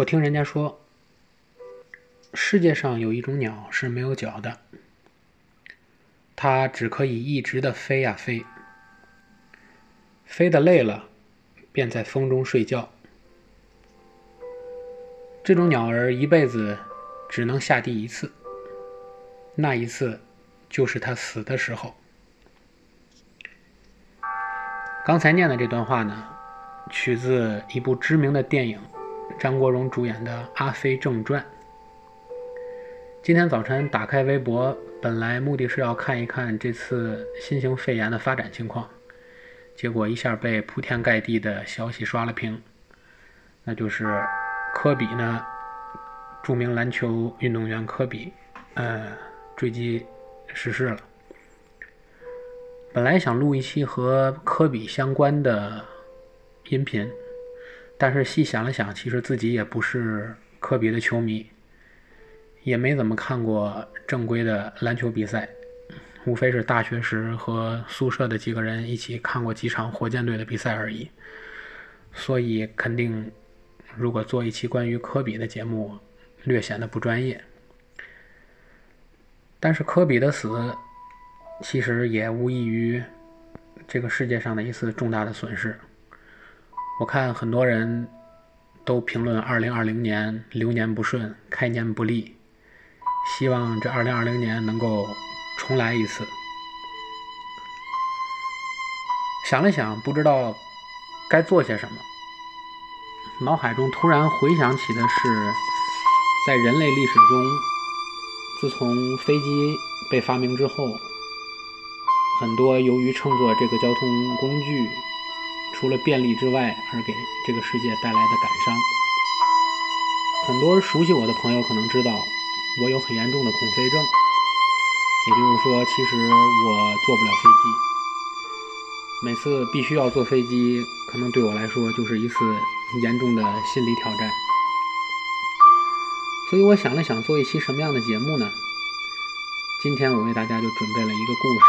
我听人家说，世界上有一种鸟是没有脚的，它只可以一直的飞呀飞，飞的累了，便在风中睡觉。这种鸟儿一辈子只能下地一次，那一次就是它死的时候。刚才念的这段话呢，取自一部知名的电影。张国荣主演的《阿飞正传》。今天早晨打开微博，本来目的是要看一看这次新型肺炎的发展情况，结果一下被铺天盖地的消息刷了屏。那就是科比呢，著名篮球运动员科比，呃，坠机逝世了。本来想录一期和科比相关的音频。但是细想了想，其实自己也不是科比的球迷，也没怎么看过正规的篮球比赛，无非是大学时和宿舍的几个人一起看过几场火箭队的比赛而已。所以肯定，如果做一期关于科比的节目，略显得不专业。但是科比的死，其实也无异于这个世界上的一次重大的损失。我看很多人都评论2020年流年不顺，开年不利，希望这2020年能够重来一次。想了想，不知道该做些什么，脑海中突然回想起的是，在人类历史中，自从飞机被发明之后，很多由于乘坐这个交通工具。除了便利之外，而给这个世界带来的感伤，很多熟悉我的朋友可能知道，我有很严重的恐飞症，也就是说，其实我坐不了飞机。每次必须要坐飞机，可能对我来说就是一次严重的心理挑战。所以我想了想，做一期什么样的节目呢？今天我为大家就准备了一个故事，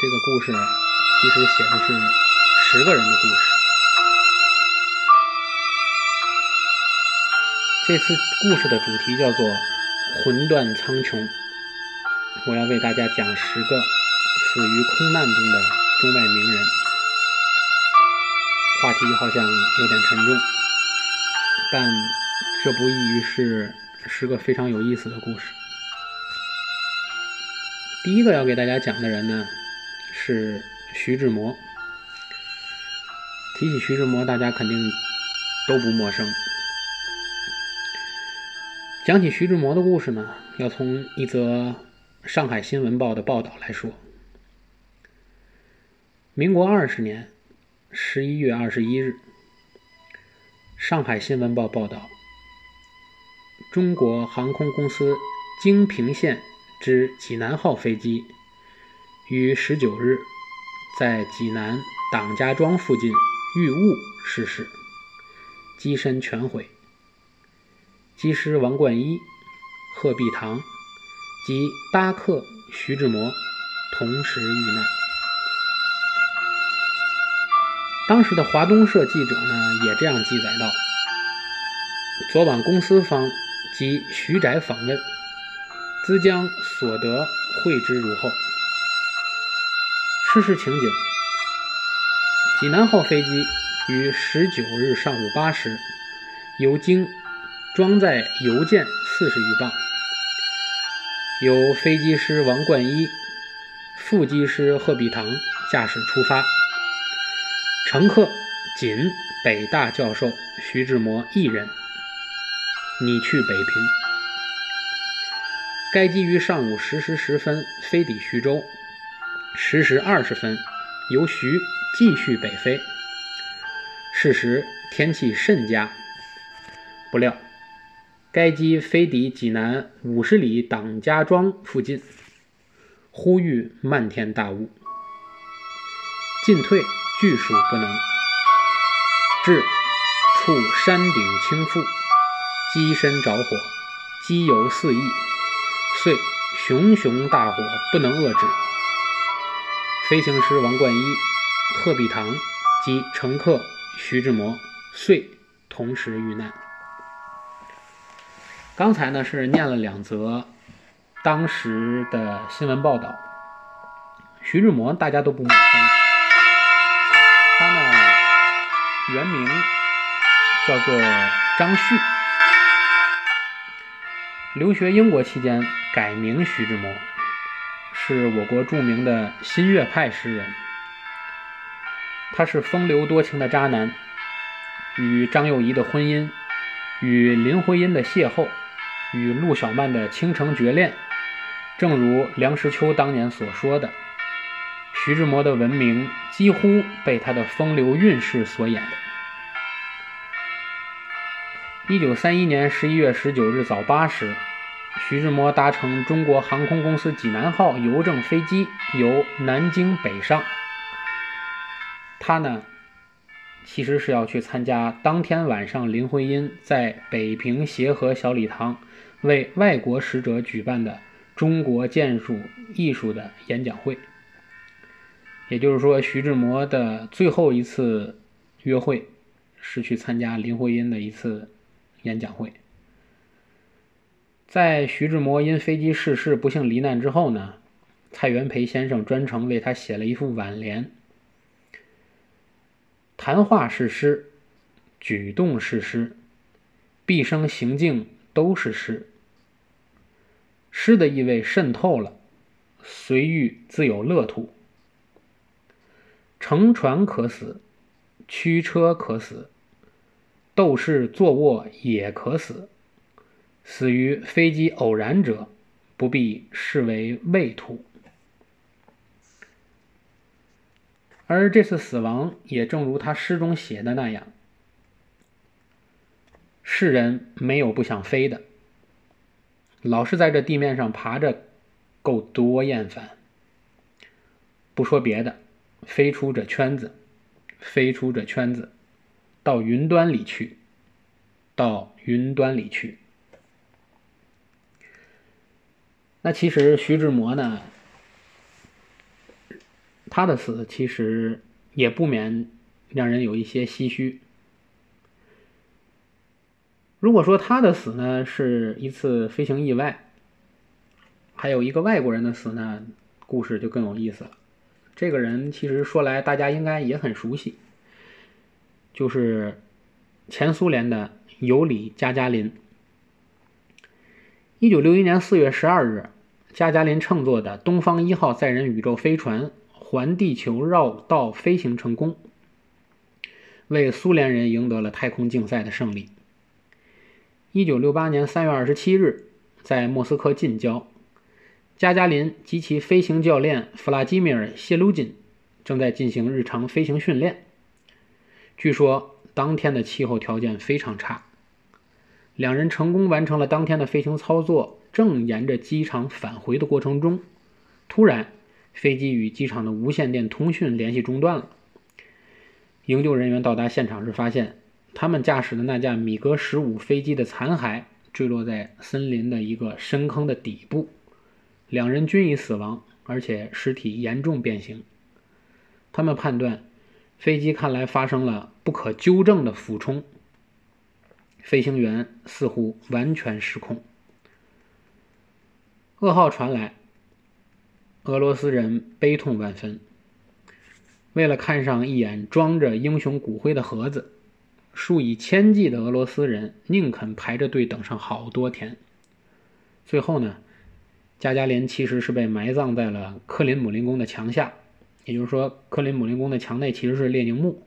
这个故事其实写的是。十个人的故事。这次故事的主题叫做“魂断苍穹”。我要为大家讲十个死于空难中的中外名人。话题好像有点沉重，但这不异于是十个非常有意思的故事。第一个要给大家讲的人呢，是徐志摩。提起徐志摩，大家肯定都不陌生。讲起徐志摩的故事呢，要从一则《上海新闻报》的报道来说。民国二十年十一月二十一日，《上海新闻报》报道：中国航空公司京平线之济南号飞机于十九日在济南党家庄附近。遇雾逝世，机身全毁。机师王冠一、贺碧堂及搭客徐志摩同时遇难。当时的华东社记者呢，也这样记载道：昨晚公司方及徐宅访问，兹将所得汇之如后。事实情景。济南号飞机于十九日上午八时由京装载邮件四十余磅，由飞机师王冠一、副机师贺碧堂驾驶出发，乘客仅北大教授徐志摩一人，你去北平。该机于上午十时十分飞抵徐州，十时二十分由徐。继续北飞。事时天气甚佳，不料该机飞抵济南五十里党家庄附近，忽遇漫天大雾，进退俱属不能，至处山顶倾覆，机身着火，机油四溢，遂熊熊大火不能遏制。飞行师王冠一。贺碧堂及乘客徐志摩遂同时遇难。刚才呢是念了两则当时的新闻报道。徐志摩大家都不陌生，他呢原名叫做张旭，留学英国期间改名徐志摩，是我国著名的新月派诗人。他是风流多情的渣男，与张幼仪的婚姻，与林徽因的邂逅，与陆小曼的倾城绝恋，正如梁实秋当年所说的。徐志摩的文明几乎被他的风流韵事所掩。一九三一年十一月十九日早八时，徐志摩搭乘中国航空公司济南号邮政飞机由南京北上。他呢，其实是要去参加当天晚上林徽因在北平协和小礼堂为外国使者举办的中国建筑艺术的演讲会。也就是说，徐志摩的最后一次约会是去参加林徽因的一次演讲会。在徐志摩因飞机失事不幸罹难之后呢，蔡元培先生专程为他写了一副挽联：“谈话是诗，举动是诗，毕生行径都是诗。诗的意味渗透了，随遇自有乐土。”乘船可死，驱车可死，斗士坐卧也可死。死于飞机偶然者，不必视为畏途。而这次死亡，也正如他诗中写的那样：世人没有不想飞的，老是在这地面上爬着，够多厌烦。不说别的。飞出这圈子，飞出这圈子，到云端里去，到云端里去。那其实徐志摩呢，他的死其实也不免让人有一些唏嘘。如果说他的死呢是一次飞行意外，还有一个外国人的死呢，故事就更有意思了。这个人其实说来，大家应该也很熟悉，就是前苏联的尤里·加加林。一九六一年四月十二日，加加林乘坐的东方一号载人宇宙飞船环地球绕道飞行成功，为苏联人赢得了太空竞赛的胜利。一九六八年三月二十七日，在莫斯科近郊。加加林及其飞行教练弗拉基米尔·谢鲁金正在进行日常飞行训练。据说当天的气候条件非常差，两人成功完成了当天的飞行操作。正沿着机场返回的过程中，突然飞机与机场的无线电通讯联系中断了。营救人员到达现场时，发现他们驾驶的那架米格十五飞机的残骸坠落在森林的一个深坑的底部。两人均已死亡，而且尸体严重变形。他们判断，飞机看来发生了不可纠正的俯冲，飞行员似乎完全失控。噩耗传来，俄罗斯人悲痛万分。为了看上一眼装着英雄骨灰的盒子，数以千计的俄罗斯人宁肯排着队等上好多天。最后呢？加加林其实是被埋葬在了克林姆林宫的墙下，也就是说，克林姆林宫的墙内其实是列宁墓。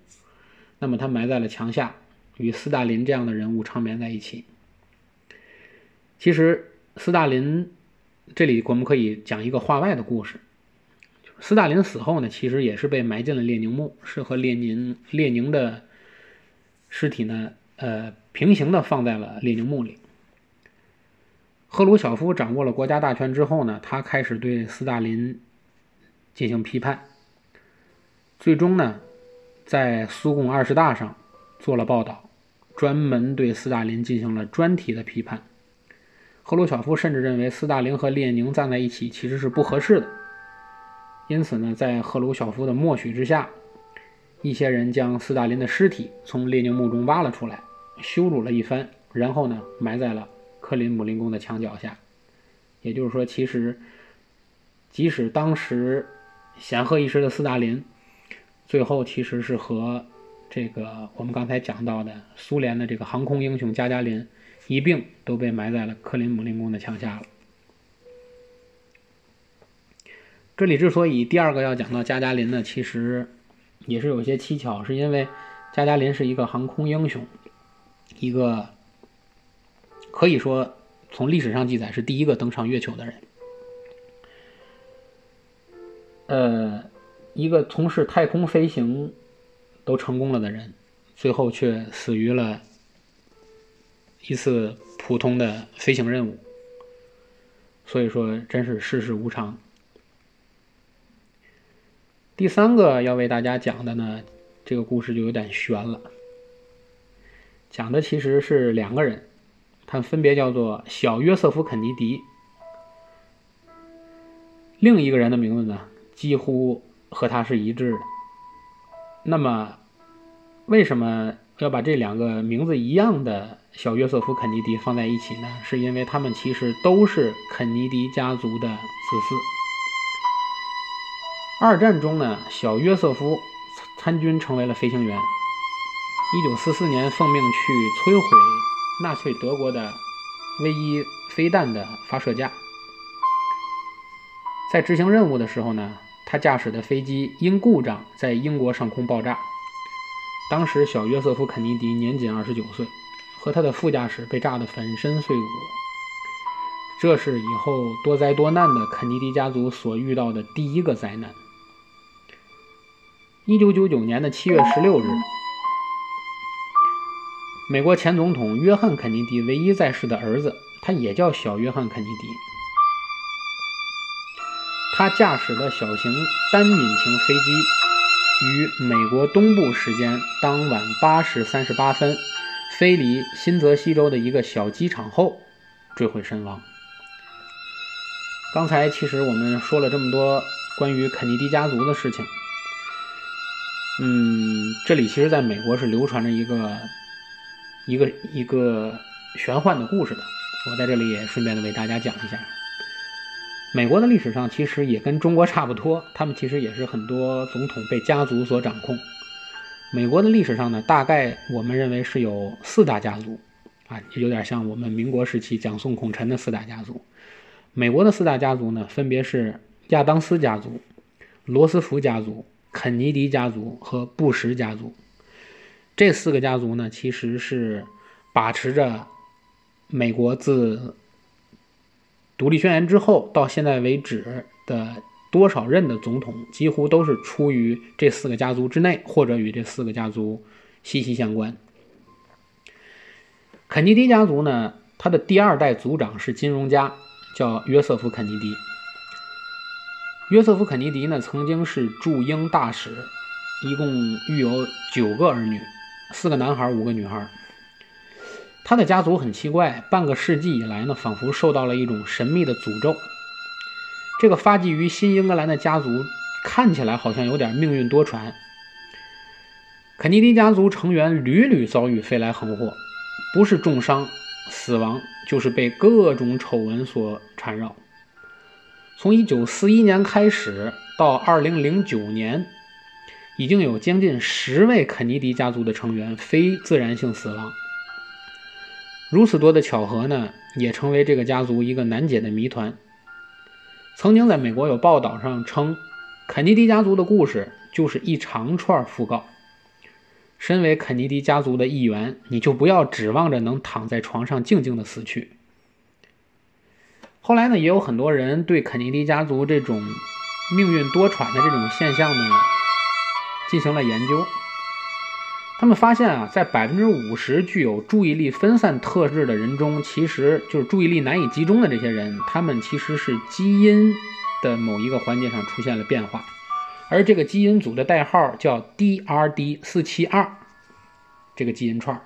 那么他埋在了墙下，与斯大林这样的人物长眠在一起。其实，斯大林这里我们可以讲一个话外的故事：斯大林死后呢，其实也是被埋进了列宁墓，是和列宁列宁的尸体呢，呃，平行的放在了列宁墓里。赫鲁晓夫掌握了国家大权之后呢，他开始对斯大林进行批判，最终呢，在苏共二十大上做了报道，专门对斯大林进行了专题的批判。赫鲁晓夫甚至认为斯大林和列宁站在一起其实是不合适的，因此呢，在赫鲁晓夫的默许之下，一些人将斯大林的尸体从列宁墓中挖了出来，羞辱了一番，然后呢，埋在了。克林姆林宫的墙脚下。也就是说，其实即使当时显赫一时的斯大林，最后其实是和这个我们刚才讲到的苏联的这个航空英雄加加林一并都被埋在了克林姆林宫的墙下了。这里之所以第二个要讲到加加林呢，其实也是有些蹊跷，是因为加加林是一个航空英雄，一个可以说从历史上记载是第一个登上月球的人，呃，一个从事太空飞行都成功了的人，最后却死于了一次普通的飞行任务，所以说真是世事无常。第三个要为大家讲的呢，这个故事就有点悬了。讲的其实是两个人，他分别叫做小约瑟夫·肯尼迪。另一个人的名字呢，几乎和他是一致的。那么，为什么要把这两个名字一样的小约瑟夫·肯尼迪放在一起呢？是因为他们其实都是肯尼迪家族的子嗣。二战中呢，小约瑟夫参军成为了飞行员。一九四四年，奉命去摧毁纳粹德国的 V 一飞弹的发射架。在执行任务的时候呢，他驾驶的飞机因故障在英国上空爆炸。当时，小约瑟夫肯尼迪年仅二十九岁，和他的副驾驶被炸得粉身碎骨。这是以后多灾多难的肯尼迪家族所遇到的第一个灾难。一九九九年的七月十六日，美国前总统约翰·肯尼迪唯一在世的儿子，他也叫小约翰·肯尼迪。他驾驶的小型单引擎飞机于美国东部时间当晚八时三十八分飞离新泽西州的一个小机场后坠毁身亡。刚才其实我们说了这么多关于肯尼迪家族的事情。嗯，这里其实在美国是流传着一个一个一个玄幻的故事的。我在这里也顺便的为大家讲一下。美国的历史上其实也跟中国差不多，他们其实也是很多总统被家族所掌控。美国的历史上呢，大概我们认为是有四大家族，啊，有点像我们民国时期蒋宋孔陈的四大家族。美国的四大家族呢，分别是亚当斯家族、罗斯福家族。肯尼迪家族和布什家族这四个家族呢，其实是把持着美国自独立宣言之后到现在为止的多少任的总统，几乎都是出于这四个家族之内，或者与这四个家族息息相关。肯尼迪家族呢，他的第二代族长是金融家，叫约瑟夫·肯尼迪。约瑟夫·肯尼迪呢，曾经是驻英大使，一共育有九个儿女，四个男孩，五个女孩。他的家族很奇怪，半个世纪以来呢，仿佛受到了一种神秘的诅咒。这个发迹于新英格兰的家族，看起来好像有点命运多舛。肯尼迪家族成员屡屡遭遇飞来横祸，不是重伤、死亡，就是被各种丑闻所缠绕。从一九四一年开始到二零零九年，已经有将近十位肯尼迪家族的成员非自然性死亡。如此多的巧合呢，也成为这个家族一个难解的谜团。曾经在美国有报道上称，肯尼迪家族的故事就是一长串讣告。身为肯尼迪家族的一员，你就不要指望着能躺在床上静静的死去。后来呢，也有很多人对肯尼迪家族这种命运多舛的这种现象呢进行了研究。他们发现啊，在百分之五十具有注意力分散特质的人中，其实就是注意力难以集中的这些人，他们其实是基因的某一个环节上出现了变化，而这个基因组的代号叫 DRD 四七二这个基因串，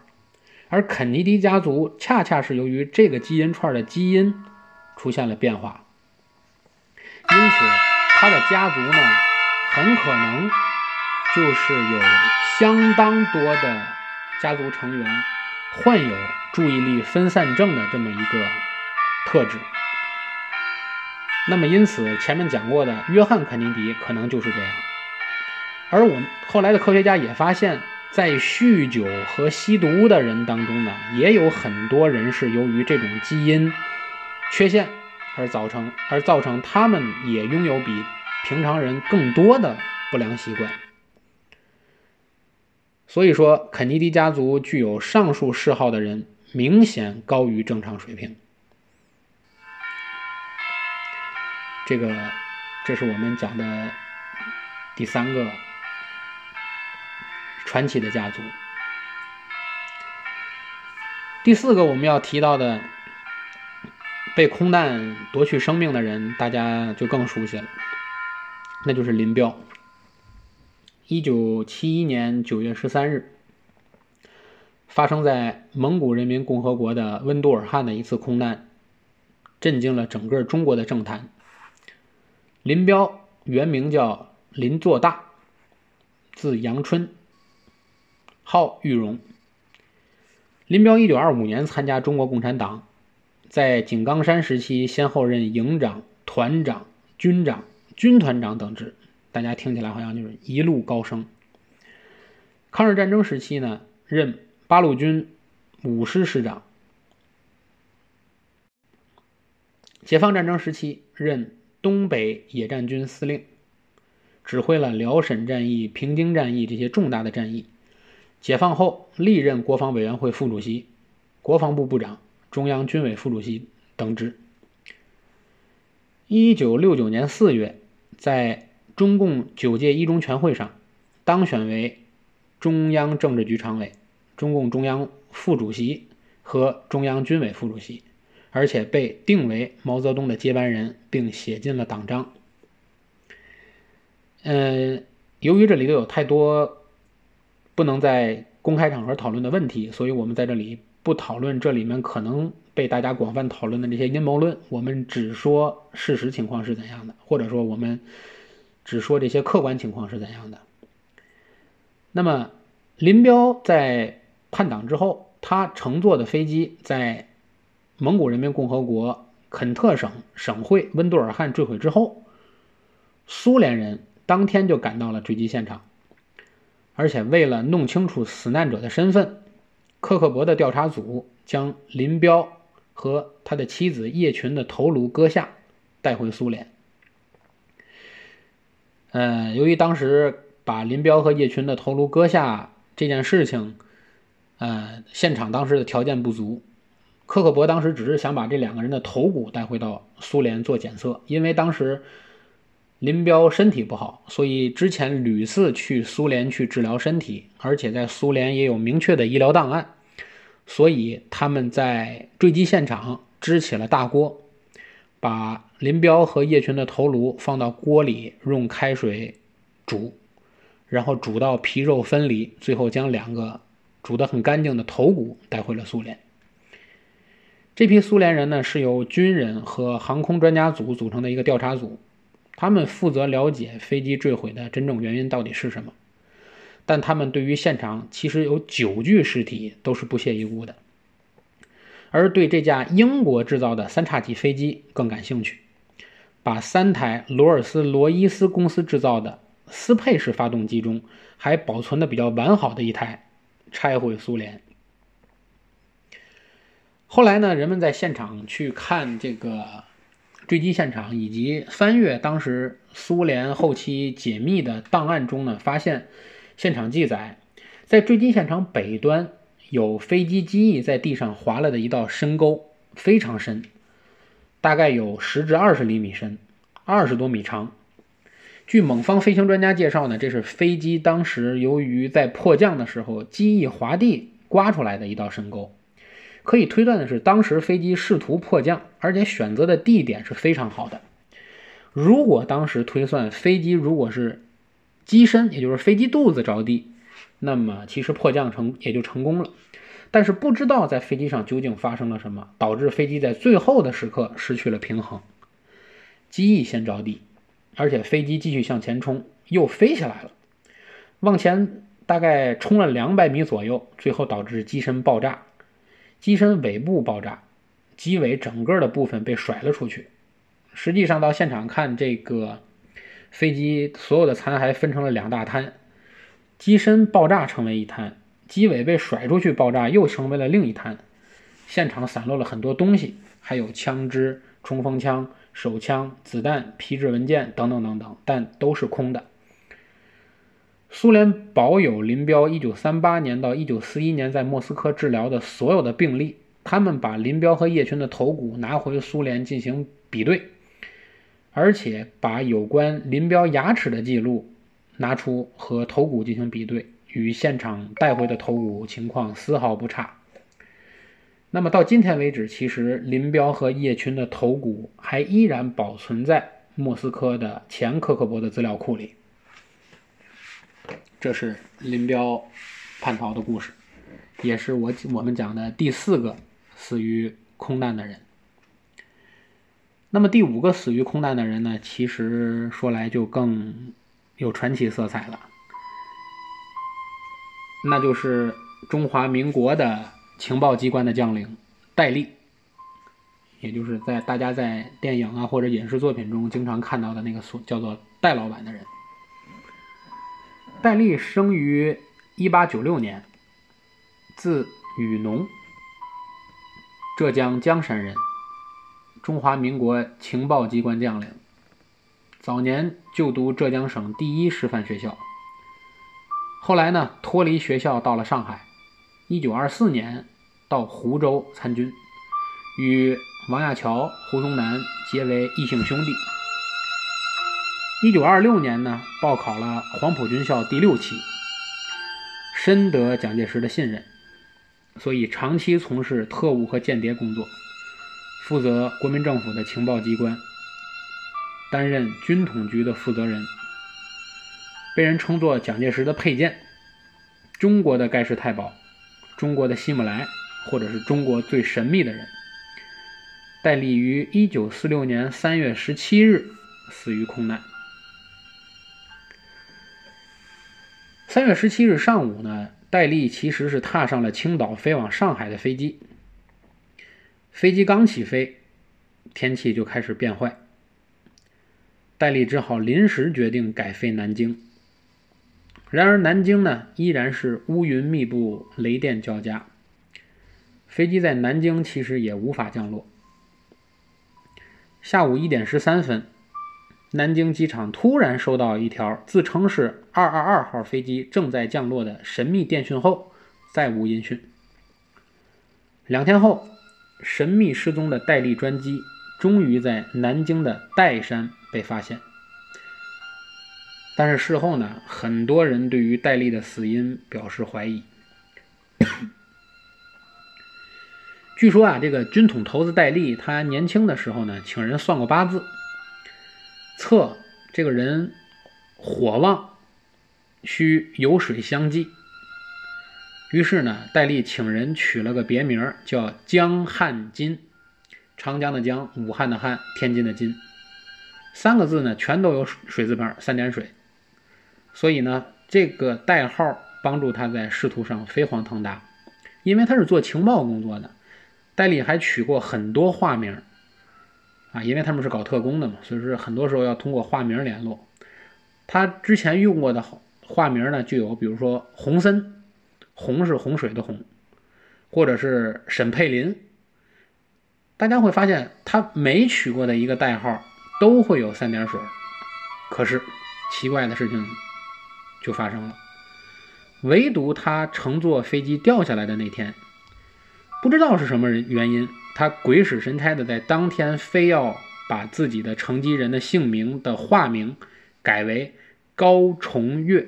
而肯尼迪家族恰恰是由于这个基因串的基因。出现了变化，因此他的家族呢，很可能就是有相当多的家族成员患有注意力分散症的这么一个特质。那么，因此前面讲过的约翰·肯尼迪可能就是这样。而我们后来的科学家也发现，在酗酒和吸毒的人当中呢，也有很多人是由于这种基因缺陷而造成，而造成他们也拥有比平常人更多的不良习惯。所以说，肯尼迪家族具有上述嗜好的人明显高于正常水平。这个，这是我们讲的第三个传奇的家族。第四个我们要提到的被空难夺去生命的人，大家就更熟悉了，那就是林彪。一九七一年九月十三日，发生在蒙古人民共和国的温都尔汗的一次空难，震惊了整个中国的政坛。林彪原名叫林作大，字阳春，号玉荣。林彪一九二五年参加中国共产党，在井冈山时期先后任营长、团长、军长、军团长等职。大家听起来好像就是一路高升。抗日战争时期呢，任八路军五师师长。解放战争时期任。东北野战军司令，指挥了辽沈战役、平津战役这些重大的战役。解放后，历任国防委员会副主席、国防部部长、中央军委副主席等职。一九六九年四月，在中共九届一中全会上，当选为中央政治局常委、中共中央副主席和中央军委副主席。而且被定为毛泽东的接班人，并写进了党章。嗯，由于这里头有太多不能在公开场合讨论的问题，所以我们在这里不讨论这里面可能被大家广泛讨论的这些阴谋论。我们只说事实情况是怎样的，或者说我们只说这些客观情况是怎样的。那么，林彪在叛党之后，他乘坐的飞机在。蒙古人民共和国肯特省省会温都尔汗坠毁之后，苏联人当天就赶到了坠机现场，而且为了弄清楚死难者的身份，克克勃的调查组将林彪和他的妻子叶群的头颅割下，带回苏联。呃，由于当时把林彪和叶群的头颅割下这件事情，呃，现场当时的条件不足。克克勃当时只是想把这两个人的头骨带回到苏联做检测，因为当时林彪身体不好，所以之前屡次去苏联去治疗身体，而且在苏联也有明确的医疗档案，所以他们在坠机现场支起了大锅，把林彪和叶群的头颅放到锅里用开水煮，然后煮到皮肉分离，最后将两个煮得很干净的头骨带回了苏联。这批苏联人呢，是由军人和航空专家组组成的一个调查组，他们负责了解飞机坠毁的真正原因到底是什么。但他们对于现场其实有九具尸体都是不屑一顾的，而对这架英国制造的三叉戟飞机更感兴趣，把三台罗尔斯罗伊斯公司制造的斯佩式发动机中还保存的比较完好的一台拆回苏联。后来呢，人们在现场去看这个坠机现场，以及翻阅当时苏联后期解密的档案中呢，发现现场记载，在坠机现场北端有飞机机翼在地上划了的一道深沟，非常深，大概有十至二十厘米深，二十多米长。据蒙方飞行专家介绍呢，这是飞机当时由于在迫降的时候机翼滑地刮出来的一道深沟。可以推断的是，当时飞机试图迫降，而且选择的地点是非常好的。如果当时推算飞机如果是机身，也就是飞机肚子着地，那么其实迫降成也就成功了。但是不知道在飞机上究竟发生了什么，导致飞机在最后的时刻失去了平衡，机翼先着地，而且飞机继续向前冲，又飞起来了，往前大概冲了两百米左右，最后导致机身爆炸。机身尾部爆炸，机尾整个的部分被甩了出去。实际上到现场看，这个飞机所有的残骸分成了两大摊，机身爆炸成为一滩，机尾被甩出去爆炸又成为了另一滩。现场散落了很多东西，还有枪支、冲锋枪、手枪、子弹、皮质文件等等等等，但都是空的。苏联保有林彪1938年到1941年在莫斯科治疗的所有的病例，他们把林彪和叶群的头骨拿回苏联进行比对，而且把有关林彪牙齿的记录拿出和头骨进行比对，与现场带回的头骨情况丝毫不差。那么到今天为止，其实林彪和叶群的头骨还依然保存在莫斯科的前科克勃的资料库里。这是林彪叛逃的故事，也是我我们讲的第四个死于空难的人。那么第五个死于空难的人呢？其实说来就更有传奇色彩了，那就是中华民国的情报机关的将领戴笠，也就是在大家在电影啊或者影视作品中经常看到的那个所叫做戴老板的人。戴笠生于一八九六年，字雨农，浙江江山人，中华民国情报机关将领。早年就读浙江省第一师范学校，后来呢脱离学校到了上海。一九二四年到湖州参军，与王亚樵、胡宗南结为异姓兄弟。一九二六年呢，报考了黄埔军校第六期，深得蒋介石的信任，所以长期从事特务和间谍工作，负责国民政府的情报机关，担任军统局的负责人，被人称作蒋介石的佩剑，中国的盖世太保，中国的希姆莱，或者是中国最神秘的人。戴笠于一九四六年三月十七日死于空难。三月十七日上午呢，戴笠其实是踏上了青岛飞往上海的飞机。飞机刚起飞，天气就开始变坏，戴笠只好临时决定改飞南京。然而南京呢，依然是乌云密布、雷电交加，飞机在南京其实也无法降落。下午一点十三分。南京机场突然收到一条自称是222号飞机正在降落的神秘电讯后，再无音讯。两天后，神秘失踪的戴笠专机终于在南京的岱山被发现。但是事后呢，很多人对于戴笠的死因表示怀疑。据说啊，这个军统头子戴笠，他年轻的时候呢，请人算过八字。测这个人火旺，需有水相济。于是呢，戴笠请人取了个别名，叫江汉金，长江的江，武汉的汉，天津的津，三个字呢，全都有水字旁，三点水。所以呢，这个代号帮助他在仕途上飞黄腾达。因为他是做情报工作的，戴笠还取过很多化名。啊，因为他们是搞特工的嘛，所以说很多时候要通过化名联络。他之前用过的化名呢，就有比如说洪森，洪是洪水的洪，或者是沈佩林。大家会发现，他每取过的一个代号都会有三点水。可是奇怪的事情就发生了，唯独他乘坐飞机掉下来的那天，不知道是什么人原因。他鬼使神差的在当天非要把自己的乘机人的姓名的化名改为高崇岳。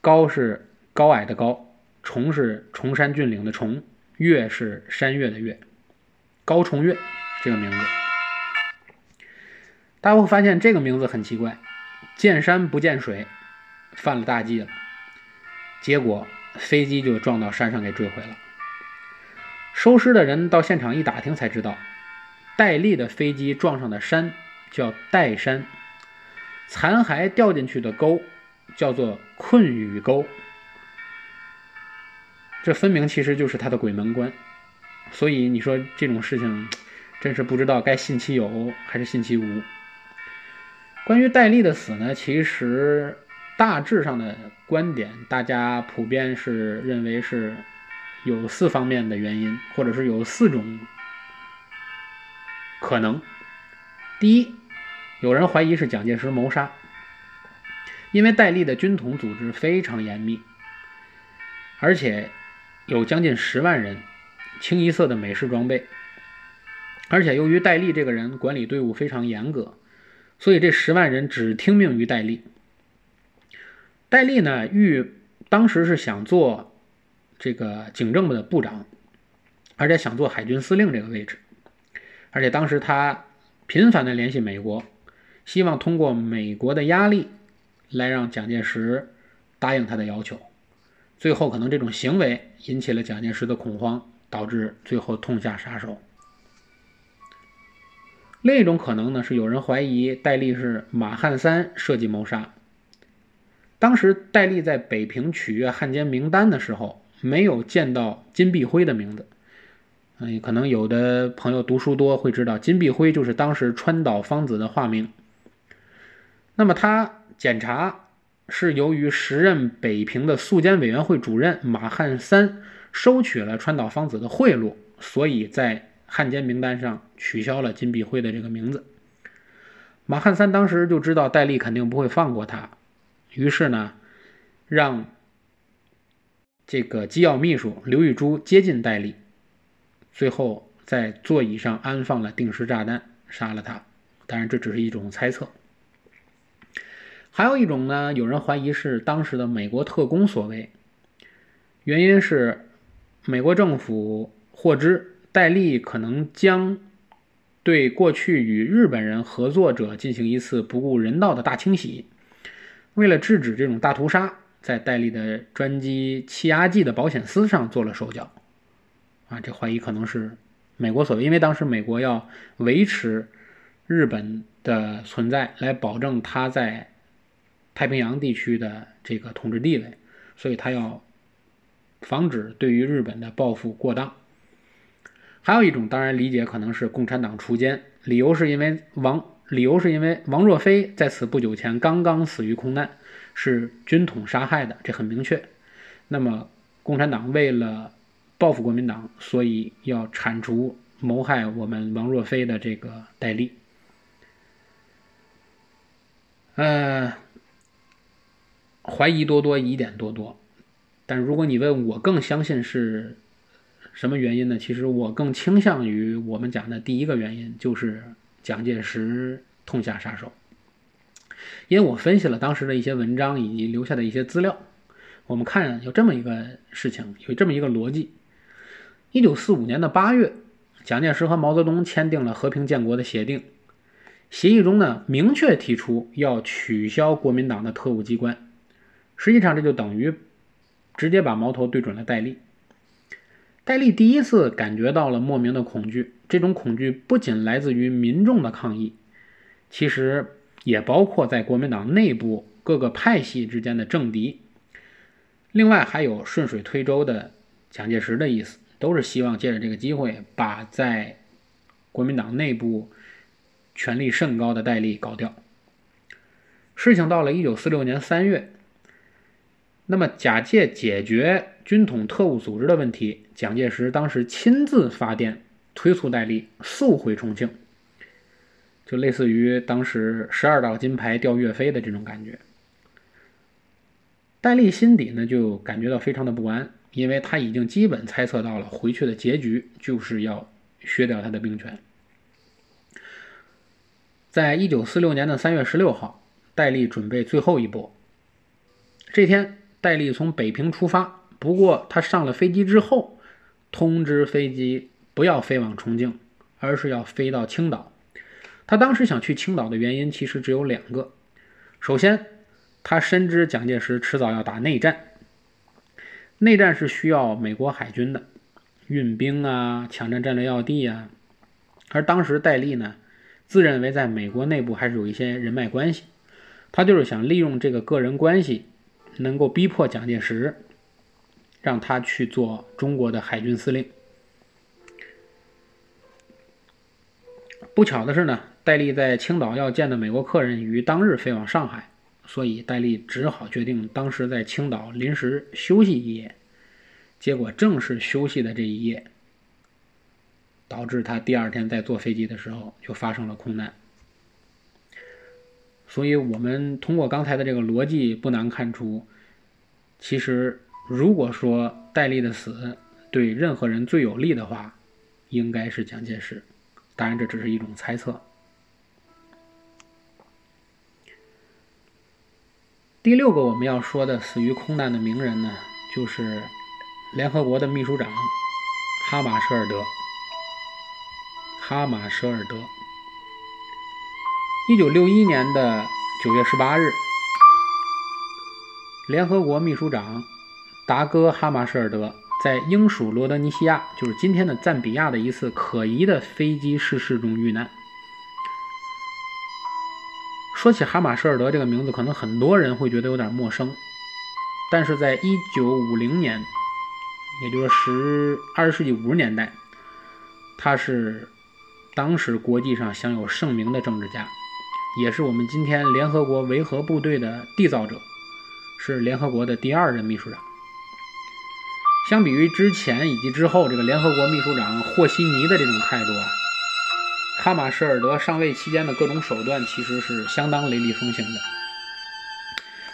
高是高矮的高，崇是崇山峻岭的崇，岳是山岳的岳。高崇岳这个名字，大家会发现这个名字很奇怪，见山不见水，犯了大忌了。结果飞机就撞到山上给坠毁了。收尸的人到现场一打听才知道，戴笠的飞机撞上的山叫岱山，残骸掉进去的沟叫做困雨沟。这分明其实就是他的鬼门关。所以你说这种事情，真是不知道该信其有还是信其无。关于戴笠的死呢，其实大致上的观点，大家普遍是认为是有四方面的原因，或者是有四种可能。第一，有人怀疑是蒋介石谋杀，因为戴笠的军统组织非常严密，而且有将近十万人。清一色的美式装备，而且由于戴笠这个人管理队伍非常严格，所以这十万人只听命于戴笠。戴笠呢，欲当时是想做这个警政部的部长，而且想做海军司令这个位置，而且当时他频繁的联系美国，希望通过美国的压力来让蒋介石答应他的要求。最后可能这种行为引起了蒋介石的恐慌。导致最后痛下杀手。另一种可能呢，是有人怀疑戴笠是马汉三设计谋杀。当时戴笠在北平取阅汉奸名单的时候，没有见到金碧辉的名字。嗯，可能有的朋友读书多会知道，金碧辉就是当时川岛芳子的化名。那么他检查是由于时任北平的肃监委员会主任马汉三。收取了川岛芳子的贿赂，所以在汉奸名单上取消了金碧辉的这个名字。马汉三当时就知道戴笠肯定不会放过他，于是呢，让这个机要秘书刘玉珠接近戴笠，最后在座椅上安放了定时炸弹，杀了他。当然，这只是一种猜测。还有一种呢，有人怀疑是当时的美国特工所为，原因是。美国政府获知戴笠可能将对过去与日本人合作者进行一次不顾人道的大清洗，为了制止这种大屠杀，在戴笠的专机气压计的保险丝上做了手脚。啊，这怀疑可能是美国所为，因为当时美国要维持日本的存在，来保证他在太平洋地区的这个统治地位，所以他要。防止对于日本的报复过当，还有一种当然理解可能是共产党锄奸，理由是因为王理由是因为王若飞在此不久前刚刚死于空难，是军统杀害的，这很明确。那么共产党为了报复国民党，所以要铲除谋害我们王若飞的这个戴笠。呃，怀疑多多，疑点多多。但如果你问我更相信是什么原因呢？其实我更倾向于我们讲的第一个原因，就是蒋介石痛下杀手。因为我分析了当时的一些文章以及留下的一些资料，我们看有这么一个事情，有这么一个逻辑：一九四五年的八月，蒋介石和毛泽东签订了和平建国的协定，协议中呢明确提出要取消国民党的特务机关，实际上这就等于。直接把矛头对准了戴笠。戴笠第一次感觉到了莫名的恐惧，这种恐惧不仅来自于民众的抗议，其实也包括在国民党内部各个派系之间的政敌。另外还有顺水推舟的蒋介石的意思，都是希望借着这个机会把在国民党内部权力甚高的戴笠搞掉。事情到了一九四六年三月。那么，假借解决军统特务组织的问题，蒋介石当时亲自发电催促戴笠速回重庆，就类似于当时十二道金牌吊岳飞的这种感觉。戴笠心底呢就感觉到非常的不安，因为他已经基本猜测到了回去的结局就是要削掉他的兵权。在一九四六年的三月十六号，戴笠准备最后一搏，这天。戴笠从北平出发，不过他上了飞机之后，通知飞机不要飞往重庆，而是要飞到青岛。他当时想去青岛的原因其实只有两个：首先，他深知蒋介石迟早要打内战，内战是需要美国海军的运兵啊、抢占战略要地啊，而当时戴笠呢，自认为在美国内部还是有一些人脉关系，他就是想利用这个个人关系。能够逼迫蒋介石让他去做中国的海军司令。不巧的是呢，戴笠在青岛要见的美国客人于当日飞往上海，所以戴笠只好决定当时在青岛临时休息一夜。结果正是休息的这一夜，导致他第二天在坐飞机的时候就发生了空难。所以，我们通过刚才的这个逻辑，不难看出，其实如果说戴笠的死对任何人最有利的话，应该是蒋介石。当然，这只是一种猜测。第六个我们要说的死于空难的名人呢，就是联合国的秘书长哈马舍尔德。哈马舍尔德，一九六一年的九月十八日，联合国秘书长达戈哈马舍尔德。在英属罗德尼西亚，就是今天的赞比亚的一次可疑的飞机失事中遇难。说起哈马舍尔德这个名字，可能很多人会觉得有点陌生，但是在一九五零年，也就是十二十世纪五十年代，他是当时国际上享有盛名的政治家，也是我们今天联合国维和部队的缔造者，是联合国的第二任秘书长。相比于之前以及之后，这个联合国秘书长霍希泥的这种态度啊，哈马舍尔德上位期间的各种手段其实是相当雷厉风行的。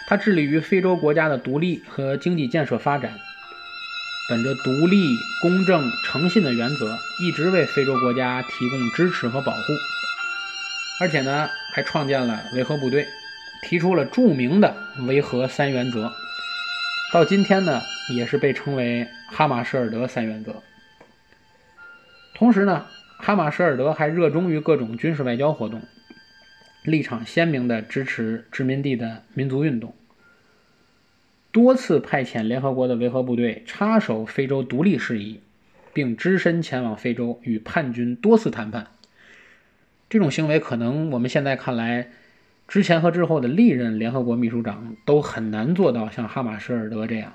他致力于非洲国家的独立和经济建设发展，本着独立、公正、诚信的原则，一直为非洲国家提供支持和保护。而且呢，还创建了维和部队，提出了著名的维和三原则。到今天呢。也是被称为哈马舍尔德三原则。同时呢，哈马舍尔德还热衷于各种军事外交活动，立场鲜明地支持殖民地的民族运动，多次派遣联合国的维和部队插手非洲独立事宜，并只身前往非洲与叛军多次谈判。这种行为可能我们现在看来，之前和之后的历任联合国秘书长都很难做到像哈马舍尔德这样。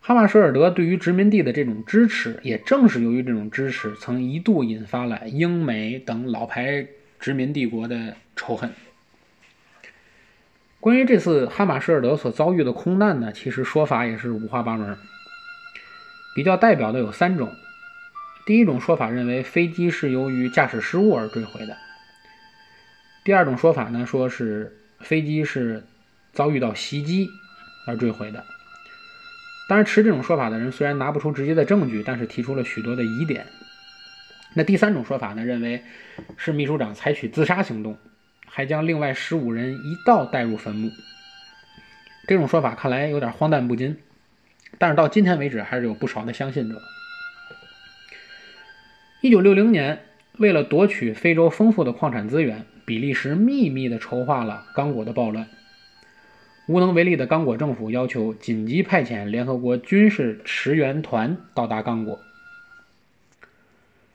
哈马舍尔德对于殖民地的这种支持，也正是由于这种支持，曾一度引发了英美等老牌殖民帝国的仇恨。关于这次哈马舍尔德所遭遇的空难呢，其实说法也是五花八门。比较代表的有三种：第一种说法认为飞机是由于驾驶失误而坠毁的；第二种说法呢，说是飞机是遭遇到袭击而坠毁的。当然，持这种说法的人虽然拿不出直接的证据，但是提出了许多的疑点。那第三种说法呢，认为是秘书长采取自杀行动，还将另外十五人一道带入坟墓。这种说法看来有点荒诞不经，但是到今天为止，还是有不少的相信者。一九六零年，为了夺取非洲丰富的矿产资源，比利时秘密地筹划了刚果的暴乱。无能为力的刚果政府要求紧急派遣联合国军事驰援团到达刚果，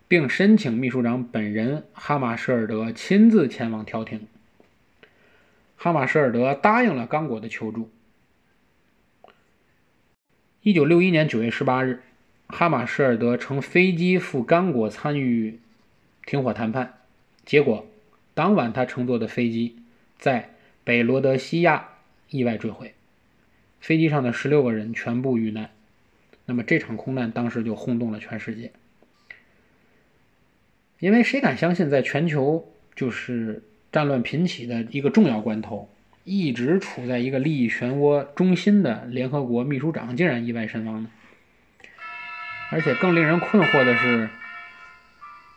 并申请秘书长本人哈马舍尔德亲自前往调停。哈马舍尔德答应了刚果的求助。一九六一年九月十八日，哈马舍尔德乘飞机赴刚果参与停火谈判，结果当晚他乘坐的飞机在北罗德西亚。意外坠毁，飞机上的十六个人全部遇难。那么这场空难当时就轰动了全世界，因为谁敢相信，在全球就是战乱频起的一个重要关头，一直处在一个利益漩涡中心的联合国秘书长竟然意外身亡呢？而且更令人困惑的是，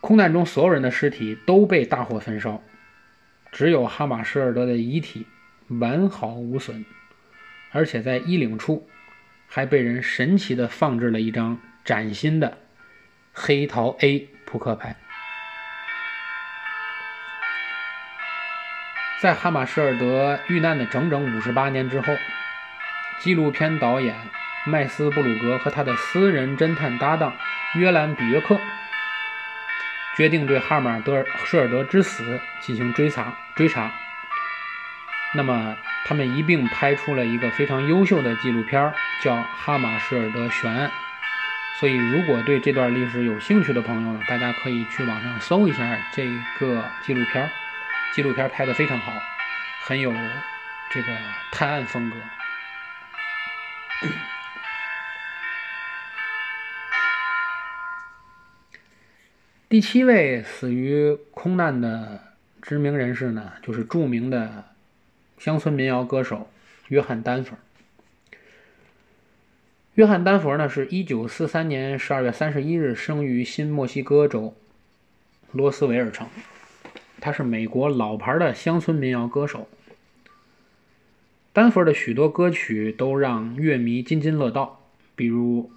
空难中所有人的尸体都被大火焚烧，只有哈马舍尔德的遗体。完好无损，而且在衣领处还被人神奇的放置了一张崭新的黑桃 A 扑克牌。在哈马舍尔德遇难的整整五十八年之后，纪录片导演麦斯布鲁格和他的私人侦探搭档约兰比约克决定对哈马德舍尔德之死进行追查追查。那么他们一并拍出了一个非常优秀的纪录片，叫《哈马舍尔德悬案》。所以，如果对这段历史有兴趣的朋友呢，大家可以去网上搜一下这个纪录片，纪录片拍得非常好，很有这个探案风格。第七位死于空难的知名人士呢，就是著名的乡村民谣歌手约翰·丹佛。约翰·丹佛呢，是一九四三年十二月三十一日生于新墨西哥州罗斯维尔城，他是美国老牌的乡村民谣歌手。丹佛的许多歌曲都让乐迷津津乐道，比如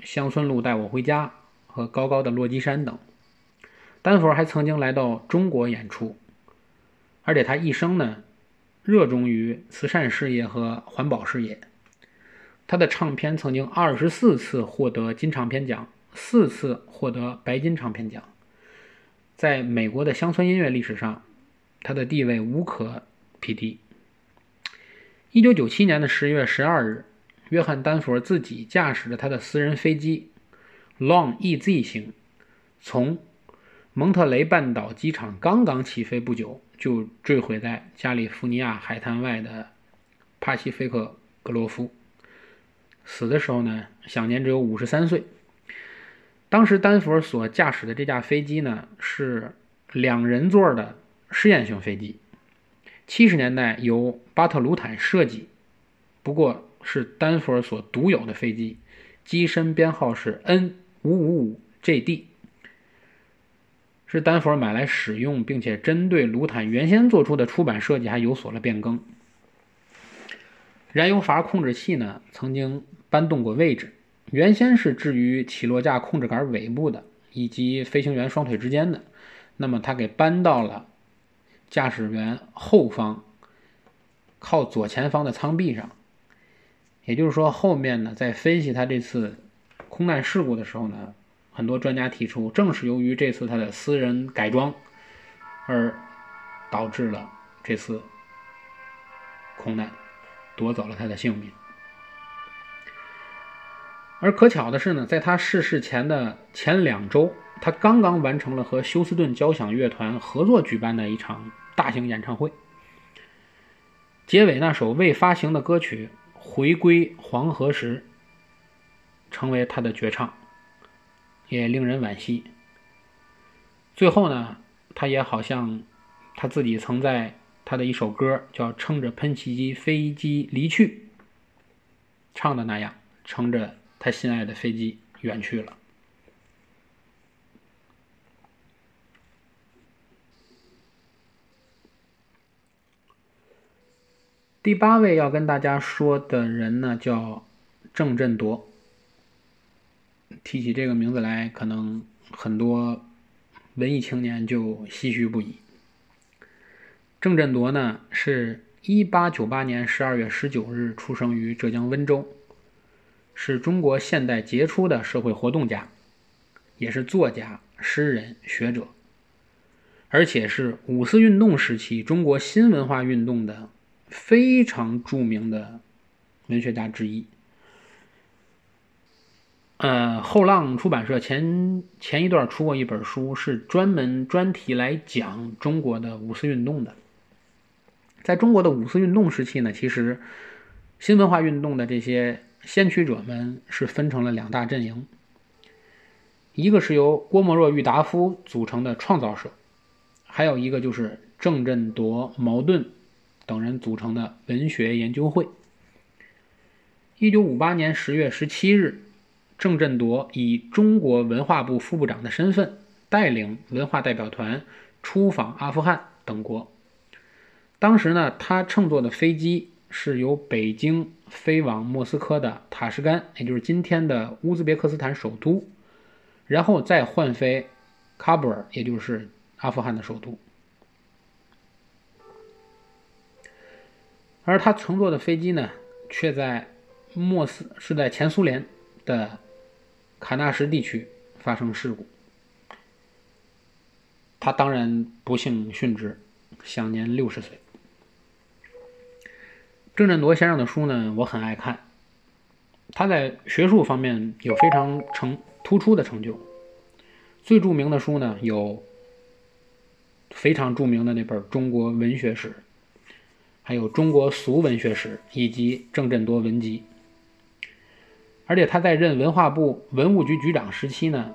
《乡村路带我回家》和《高高的落基山》等。丹佛还曾经来到中国演出，而且他一生呢热衷于慈善事业和环保事业。他的唱片曾经二十四次获得金唱片奖，四次获得白金唱片奖。在美国的乡村音乐历史上，他的地位无可匹敌。一九九七年的十月十二日，约翰·丹佛自己驾驶着他的私人飞机 “Long EZ 型”从。蒙特雷半岛机场刚刚起飞不久，就坠毁在加利福尼亚海滩外的帕西菲克格罗夫。死的时候呢，享年只有五十三岁。当时丹佛所驾驶的这架飞机呢，是两人座的试验型飞机，七十年代由巴特鲁坦设计，不过是丹佛所独有的飞机，机身编号是 N 五五五 JD。是丹佛买来使用，并且针对卢坦原先做出的出版设计还有所了变更。燃油阀控制器呢，曾经搬动过位置，原先是置于起落架控制杆尾部的，以及飞行员双腿之间的，那么它给搬到了驾驶员后方，靠左前方的舱壁上。也就是说，后面呢，在分析他这次空难事故的时候呢。很多专家提出，正是由于这次他的私人改装，而导致了这次空难，夺走了他的性命。而可巧的是呢，在他逝世前的前两周，他刚刚完成了和休斯顿交响乐团合作举办的一场大型演唱会。结尾那首未发行的歌曲《回归黄河时》，成为他的绝唱。也令人惋惜。最后呢，他也好像他自己曾在他的一首歌叫《乘着喷气机飞机离去》唱的那样，乘着他心爱的飞机远去了。第八位要跟大家说的人呢，叫郑振铎。提起这个名字来，可能很多文艺青年就唏嘘不已。郑振铎呢，是一八九八年十二月十九日出生于浙江温州，是中国现代杰出的社会活动家，也是作家、诗人、学者，而且是五四运动时期中国新文化运动的非常著名的文学家之一。呃，后浪出版社前前一段出过一本书，是专门专题来讲中国的五四运动的。在中国的五四运动时期呢，其实新文化运动的这些先驱者们是分成了两大阵营，一个是由郭沫若、郁达夫组成的创造社，还有一个就是郑振铎、茅盾等人组成的文学研究会。一九五八年十月十七日。郑振铎以中国文化部副部长的身份，带领文化代表团出访阿富汗等国。当时呢，他乘坐的飞机是由北京飞往莫斯科的塔什干，也就是今天的乌兹别克斯坦首都，然后再换飞喀布尔，也就是阿富汗的首都。而他乘坐的飞机呢，却在莫斯是在前苏联的。喀纳什地区发生事故，他当然不幸殉职，享年六十岁。郑振铎先生的书呢，我很爱看。他在学术方面有非常成突出的成就。最著名的书呢，有非常著名的那本《中国文学史》，还有《中国俗文学史》，以及《郑振铎文集》。而且他在任文化部文物局局长时期呢，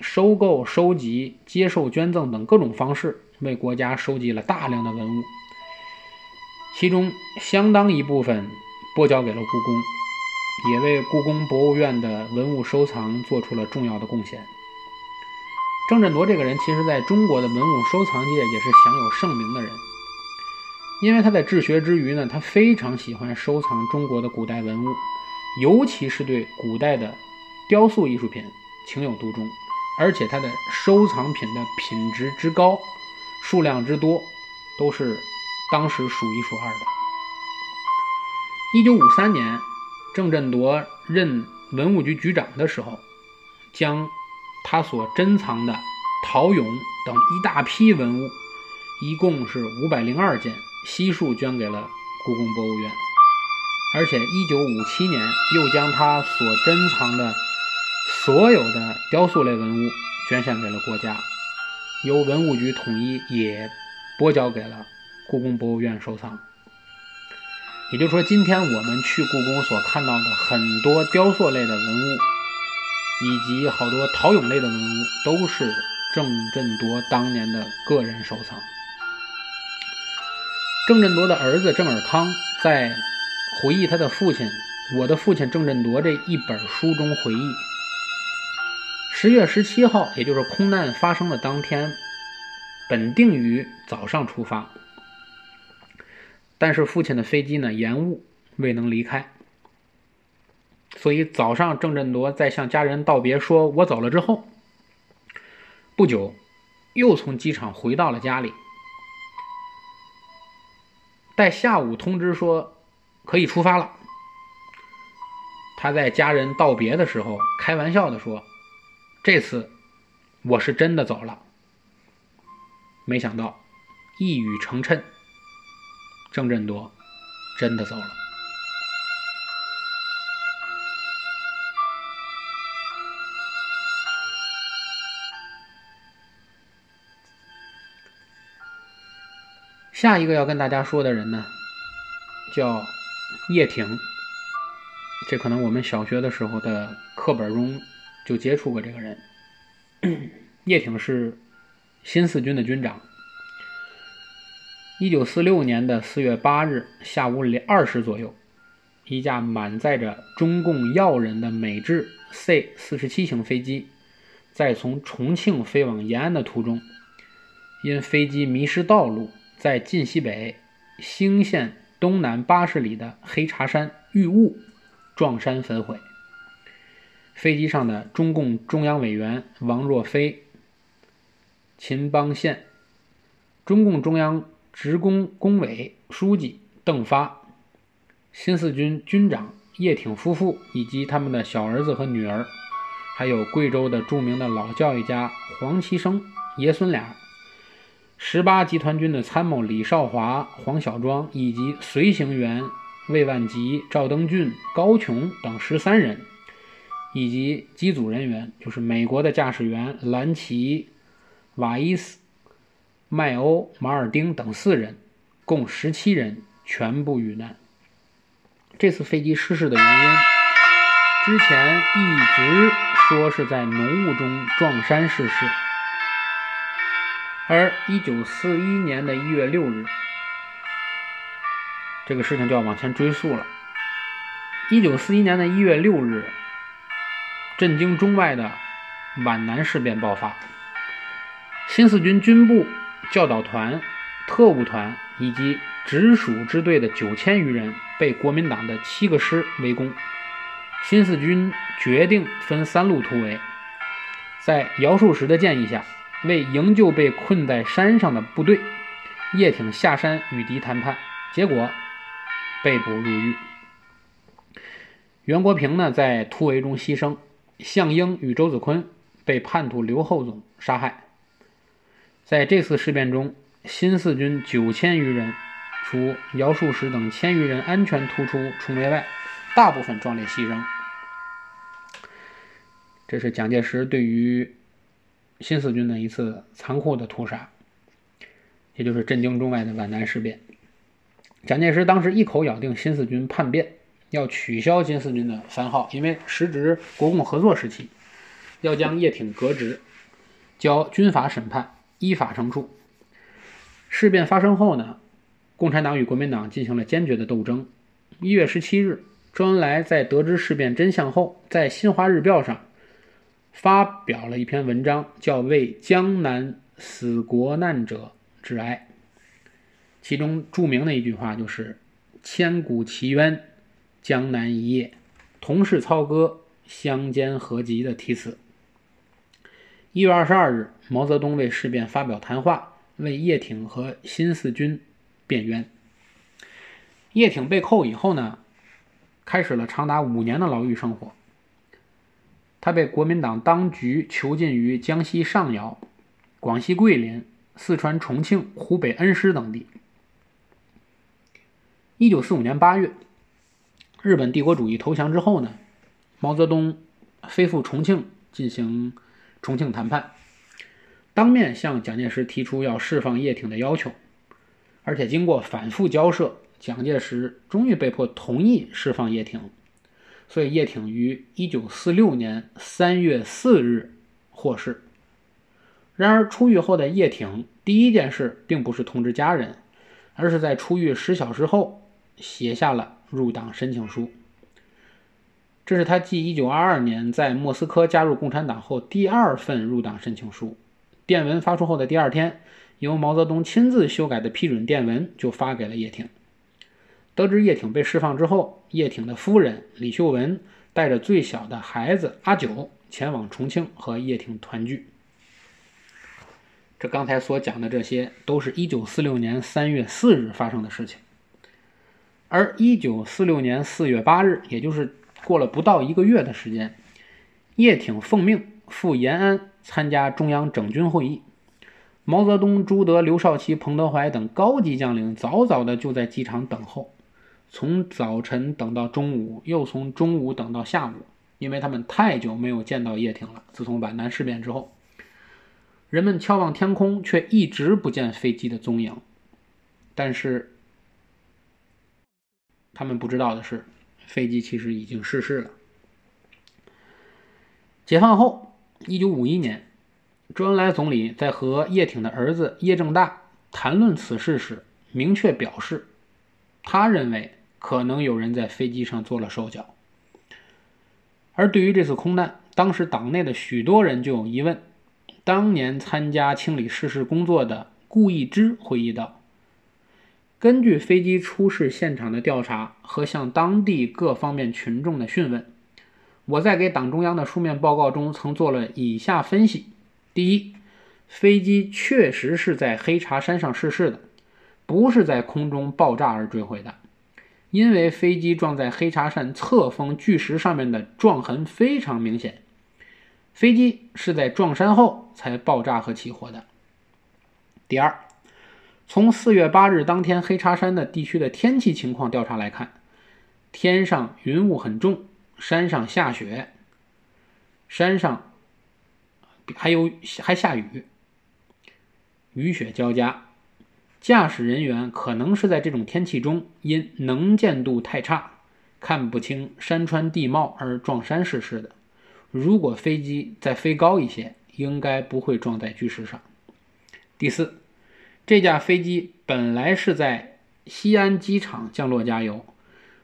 收购、收集、接受捐赠等各种方式，为国家收集了大量的文物。其中相当一部分拨交给了故宫，也为故宫博物院的文物收藏做出了重要的贡献。郑振铎这个人，其实在中国的文物收藏界也是享有盛名的人，因为他在治学之余呢，他非常喜欢收藏中国的古代文物，尤其是对古代的雕塑艺术品情有独钟，而且他的收藏品的品质之高，数量之多，都是。当时数一数二的。一九五三年，郑振铎任文物局局长的时候，将他所珍藏的陶俑等一大批文物，一共是五百零二件，悉数捐给了故宫博物院。而且，一九五七年又将他所珍藏的所有的雕塑类文物捐献给了国家，由文物局统一也拨交给了。故宫博物院收藏，也就是说，今天我们去故宫所看到的很多雕塑类的文物，以及好多陶俑类的文物，都是郑振铎当年的个人收藏。郑振铎的儿子郑尔康在回忆他的父亲“我的父亲郑振铎”这一本书中回忆：十月十七号，也就是空难发生的当天，本定于早上出发。但是父亲的飞机呢延误，未能离开。所以早上郑振铎在向家人道别，说我走了之后，不久又从机场回到了家里。待下午通知说可以出发了，他在家人道别的时候开玩笑的说：“这次我是真的走了。”没想到一语成谶。郑振铎真的走了。下一个要跟大家说的人呢，叫叶挺。这可能我们小学的时候的课本中就接触过这个人。叶挺是新四军的军长。一九四六年的四月八日下午两二时左右，一架满载着中共要人的美制 C 四十七型飞机，在从重庆飞往延安的途中，因飞机迷失道路，在晋西北兴县东南八十里的黑茶山遇雾，撞山焚毁。飞机上的中共中央委员王若飞、秦邦宪，中共中央。职工工委书记邓发，新四军军长叶挺夫妇以及他们的小儿子和女儿，还有贵州的著名的老教育家黄其生爷孙俩，十八集团军的参谋李少华、黄小庄以及随行员魏万吉、赵登俊、高琼等十三人，以及机组人员，就是美国的驾驶员兰奇、瓦伊斯。麦欧、马尔丁等四人，共十七人全部遇难。这次飞机失事的原因，之前一直说是在浓雾中撞山逝世。而一九四一年的一月六日，这个事情就要往前追溯了。一九四一年的一月六日，震惊中外的皖南事变爆发，新四军军部。教导团、特务团以及直属支队的九千余人被国民党的七个师围攻，新四军决定分三路突围。在姚树石的建议下，为营救被困在山上的部队，叶挺下山与敌谈判，结果被捕入狱。袁国平呢，在突围中牺牲，项英与周子坤被叛徒刘厚总杀害。在这次事变中，新四军九千余人除姚术士等千余人安全突出重围外，大部分壮烈牺牲。这是蒋介石对于新四军的一次残酷的屠杀，也就是震惊中外的皖南事变。蒋介石当时一口咬定新四军叛变，要取消新四军的番号，因为时值国共合作时期，要将叶挺革职，交军法审判，依法惩处。事变发生后呢，共产党与国民党进行了坚决的斗争。一月十七日，周恩来在得知事变真相后，在《新华日报》上。发表了一篇文章，叫《为江南死国难者致哀》，其中著名的一句话就是“千古奇冤，江南一夜，同是操戈，相煎何急”的题词。一月二十二日，毛泽东为事变发表谈话，为叶挺和新四军辩冤。叶挺被扣以后呢，开始了长达五年的牢狱生活。他被国民党当局囚禁于江西上饶、广西桂林、四川重庆、湖北恩施等地。一九四五年八月，日本帝国主义投降之后呢，毛泽东飞赴重庆进行重庆谈判，当面向蒋介石提出要释放叶挺的要求，而且经过反复交涉，蒋介石终于被迫同意释放叶挺。所以叶挺于一九四六年三月四日获释。然而出狱后的叶挺第一件事并不是通知家人，而是在出狱十小时后写下了入党申请书。这是他继一九二二年在莫斯科加入共产党后第二份入党申请书。电文发出后的第二天，由毛泽东亲自修改的批准电文就发给了叶挺。得知叶挺被释放之后，叶挺的夫人李秀文带着最小的孩子阿九前往重庆和叶挺团聚。这刚才所讲的这些，都是一九四六年三月四日发生的事情。而一九四六年四月八日，也就是过了不到一个月的时间，叶挺奉命赴延安参加中央整军会议。毛泽东、朱德、刘少奇、彭德怀等高级将领早早的就在机场等候。从早晨等到中午，又从中午等到下午，因为他们太久没有见到叶挺了。自从皖南事变之后，人们眺望天空，却一直不见飞机的踪影。但是，他们不知道的是，飞机其实已经失事了。解放后，一九五一年，周恩来总理在和叶挺的儿子叶正大谈论此事时，明确表示，他认为。可能有人在飞机上做了手脚，而对于这次空难，当时党内的许多人就有疑问。当年参加清理失事工作的顾益之回忆道：“根据飞机出事现场的调查和向当地各方面群众的讯问，我在给党中央的书面报告中曾做了以下分析：第一，飞机确实是在黑茶山上失事的，不是在空中爆炸而坠毁的。”因为飞机撞在黑茶山侧峰巨石上面的撞痕非常明显，飞机是在撞山后才爆炸和起火的。第二，从四月八日当天黑茶山的地区的天气情况调查来看，天上云雾很重，山上下雪，山上还有还下雨，雨雪交加。驾驶人员可能是在这种天气中因能见度太差，看不清山川地貌而撞山逝世的。如果飞机再飞高一些，应该不会撞在巨石上。第四，这架飞机本来是在西安机场降落加油，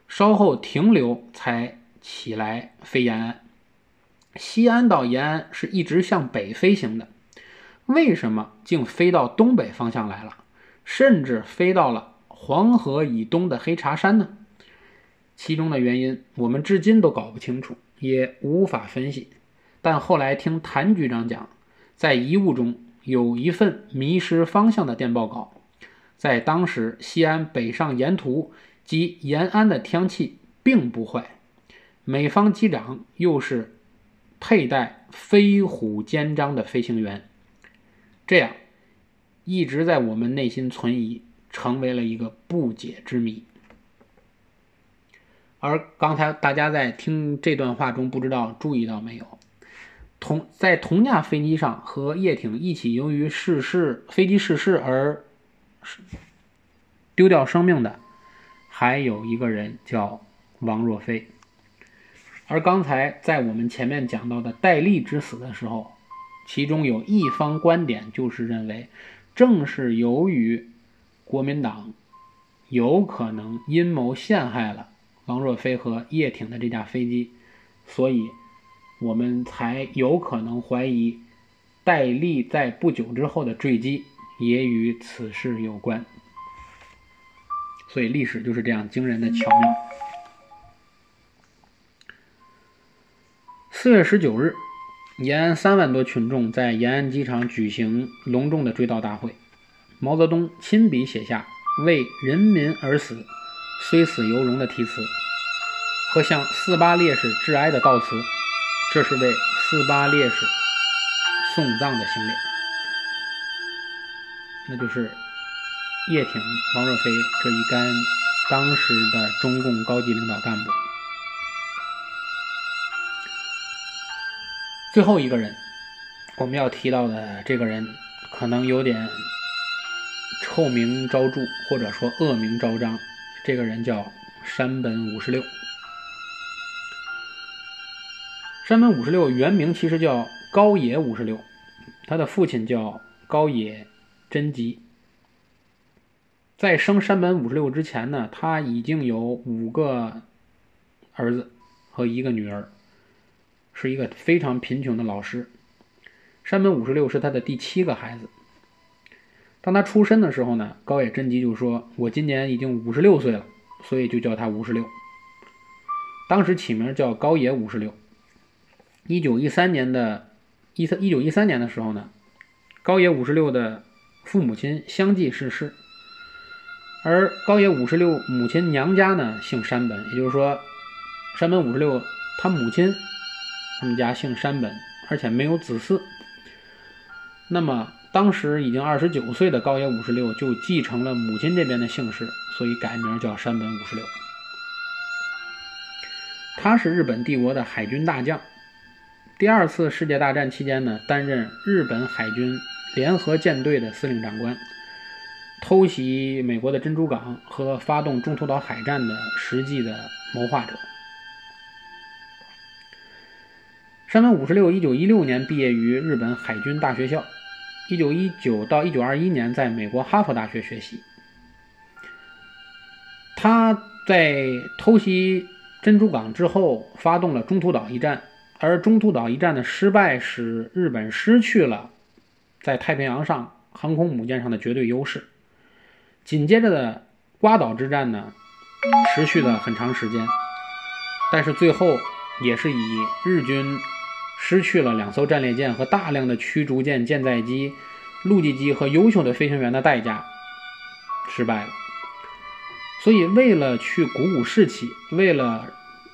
稍后停留才起来飞延安。西安到延安是一直向北飞行的，为什么竟飞到东北方向来了？甚至飞到了黄河以东的黑茶山呢？其中的原因我们至今都搞不清楚，也无法分析。但后来听谭局长讲，在遗物中有一份迷失方向的电报稿，在当时西安北上沿途及延安的天气并不坏，美方机长又是佩戴飞虎肩章的飞行员，这样。一直在我们内心存疑，成为了一个不解之谜。而刚才大家在听这段话中，不知道注意到没有？同在同架飞机上和叶挺一起由于失事飞机失事而丢掉生命的，还有一个人叫王若飞。而刚才在我们前面讲到的戴笠之死的时候，其中有一方观点就是认为，正是由于国民党有可能阴谋陷害了王若飞和叶挺的这架飞机，所以我们才有可能怀疑戴笠在不久之后的坠机也与此事有关。所以历史就是这样惊人的巧妙。四月十九日，延安三万多群众在延安机场举行隆重的追悼大会。毛泽东亲笔写下“为人民而死，虽死犹荣”的题词和向四八烈士致哀的悼词，这是为四八烈士送葬的行列。那就是叶挺、王若飞这一干当时的中共高级领导干部。最后一个人，我们要提到的这个人，可能有点臭名昭著，或者说恶名昭彰。这个人叫山本五十六。山本五十六原名其实叫高野五十六，他的父亲叫高野真吉。在生山本五十六之前呢，他已经有五个儿子和一个女儿。是一个非常贫穷的老师，山本五十六是他的第七个孩子。当他出生的时候呢，高野真吉就说：“我今年已经五十六岁了，所以就叫他五十六。”当时起名叫高野五十六。一九一三年的一三一九一三年的时候呢，高野五十六的父母亲相继逝世，而高野五十六母亲娘家呢姓山本，也就是说，山本五十六他母亲。他们家姓山本，而且没有子嗣。那么当时已经二十九岁的高野五十六就继承了母亲这边的姓氏，所以改名叫山本五十六。他是日本帝国的海军大将。第二次世界大战期间呢，担任日本海军联合舰队的司令长官，偷袭美国的珍珠港和发动中途岛海战的实际的谋划者。山本五十六，一九一六年毕业于日本海军大学校，一九一九到一九二一年在美国哈佛大学学习。他在偷袭珍珠港之后，发动了中途岛一战，而中途岛一战的失败使日本失去了在太平洋上航空母舰上的绝对优势。紧接着的瓜岛之战呢，持续了很长时间，但是最后也是以日军。失去了两艘战列舰和大量的驱逐舰、舰载机、陆基机和优秀的飞行员的代价，失败了。所以，为了去鼓舞士气，为了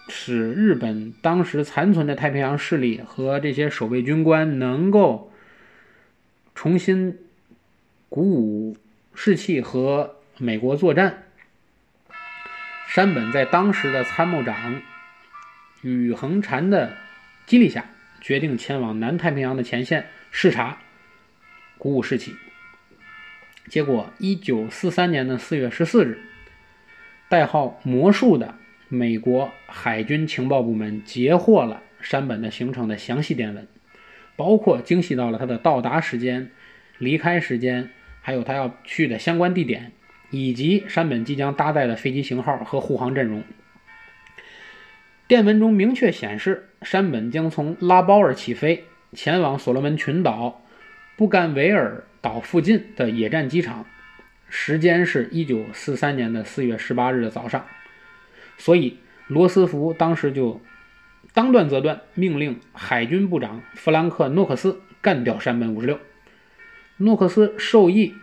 使日本当时残存的太平洋势力和这些守卫军官能够重新鼓舞士气和美国作战，山本在当时的参谋长宇恒禅的激励下。决定前往南太平洋的前线视察，鼓舞士气。结果，一九四三年的四月十四日，代号“魔术”的美国海军情报部门截获了山本的行程的详细电文，包括精细到了他的到达时间、离开时间，还有他要去的相关地点，以及山本即将搭载的飞机型号和护航阵容。电文中明确显示，山本将从拉包尔起飞，前往所罗门群岛布干维尔岛附近的野战机场，时间是一九四三年的四月十八日的早上。所以，罗斯福当时就当断则断，命令海军部长弗兰克·诺克斯干掉山本五十六。诺克斯授意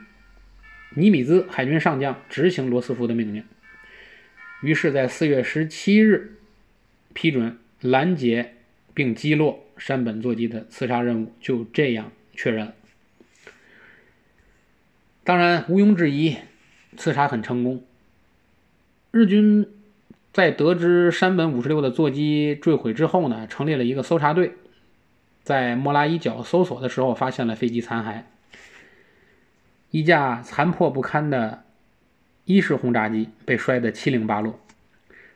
尼米兹海军上将执行罗斯福的命令。于是，在四月十七日。批准拦截并击落山本座机的刺杀任务就这样确认。当然，毋庸置疑，刺杀很成功。日军在得知山本五十六的座机坠毁之后呢，成立了一个搜查队，在莫拉伊角搜索的时候，发现了飞机残骸，一架残破不堪的伊式轰炸机被摔得七零八落，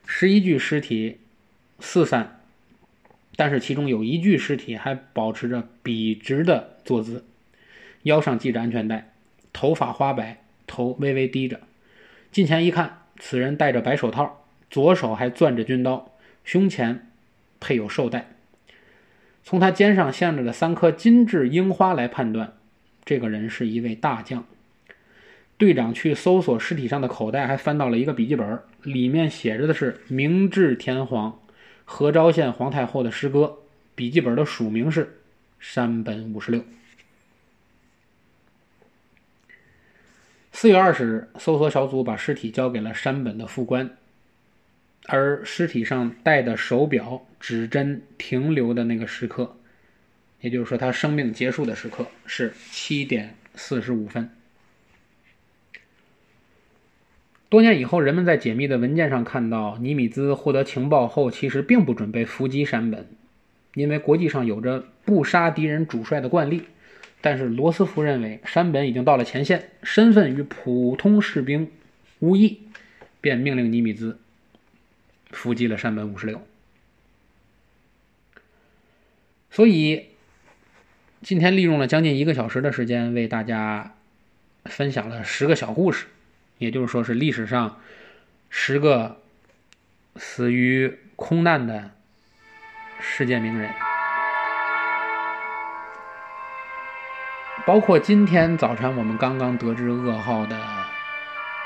十一具尸体四散，但是其中有一具尸体还保持着笔直的坐姿，腰上系着安全带，头发花白，头微微低着，近前一看。此人戴着白手套，左手还攥着军刀，胸前配有绶带。从他肩上镶着的三颗金质樱花来判断，这个人是一位大将。队长去搜索尸体上的口袋，还翻到了一个笔记本，里面写着的是“明治天皇和昭县皇太后”的诗歌。笔记本的署名是山本五十六。四月二十日，搜索小组把尸体交给了山本的副官，而尸体上戴的手表指针停留的那个时刻，也就是说他生命结束的时刻是七点四十五分。多年以后，人们在解密的文件上看到，尼米兹获得情报后，其实并不准备伏击山本，因为国际上有着不杀敌人主帅的惯例。但是罗斯福认为山本已经到了前线，身份与普通士兵无异，便命令尼米兹伏击了山本五十六。所以今天利用了将近一个小时的时间，为大家分享了十个小故事，也就是说是历史上十个死于空难的世界名人。包括今天早晨我们刚刚得知噩耗的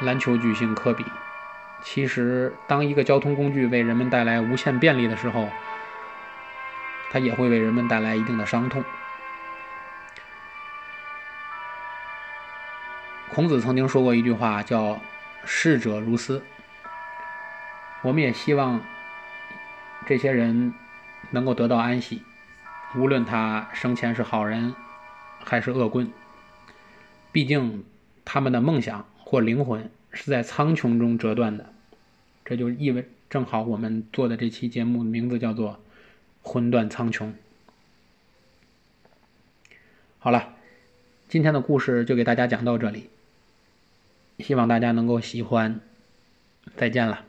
篮球巨星科比，其实当一个交通工具为人们带来无限便利的时候，它也会为人们带来一定的伤痛。孔子曾经说过一句话，叫“逝者如斯”。我们也希望这些人能够得到安息，无论他生前是好人。还是恶棍，毕竟他们的梦想或灵魂是在苍穹中折断的，这就意味正好我们做的这期节目名字叫做《魂断苍穹》。好了，今天的故事就给大家讲到这里，希望大家能够喜欢，再见了。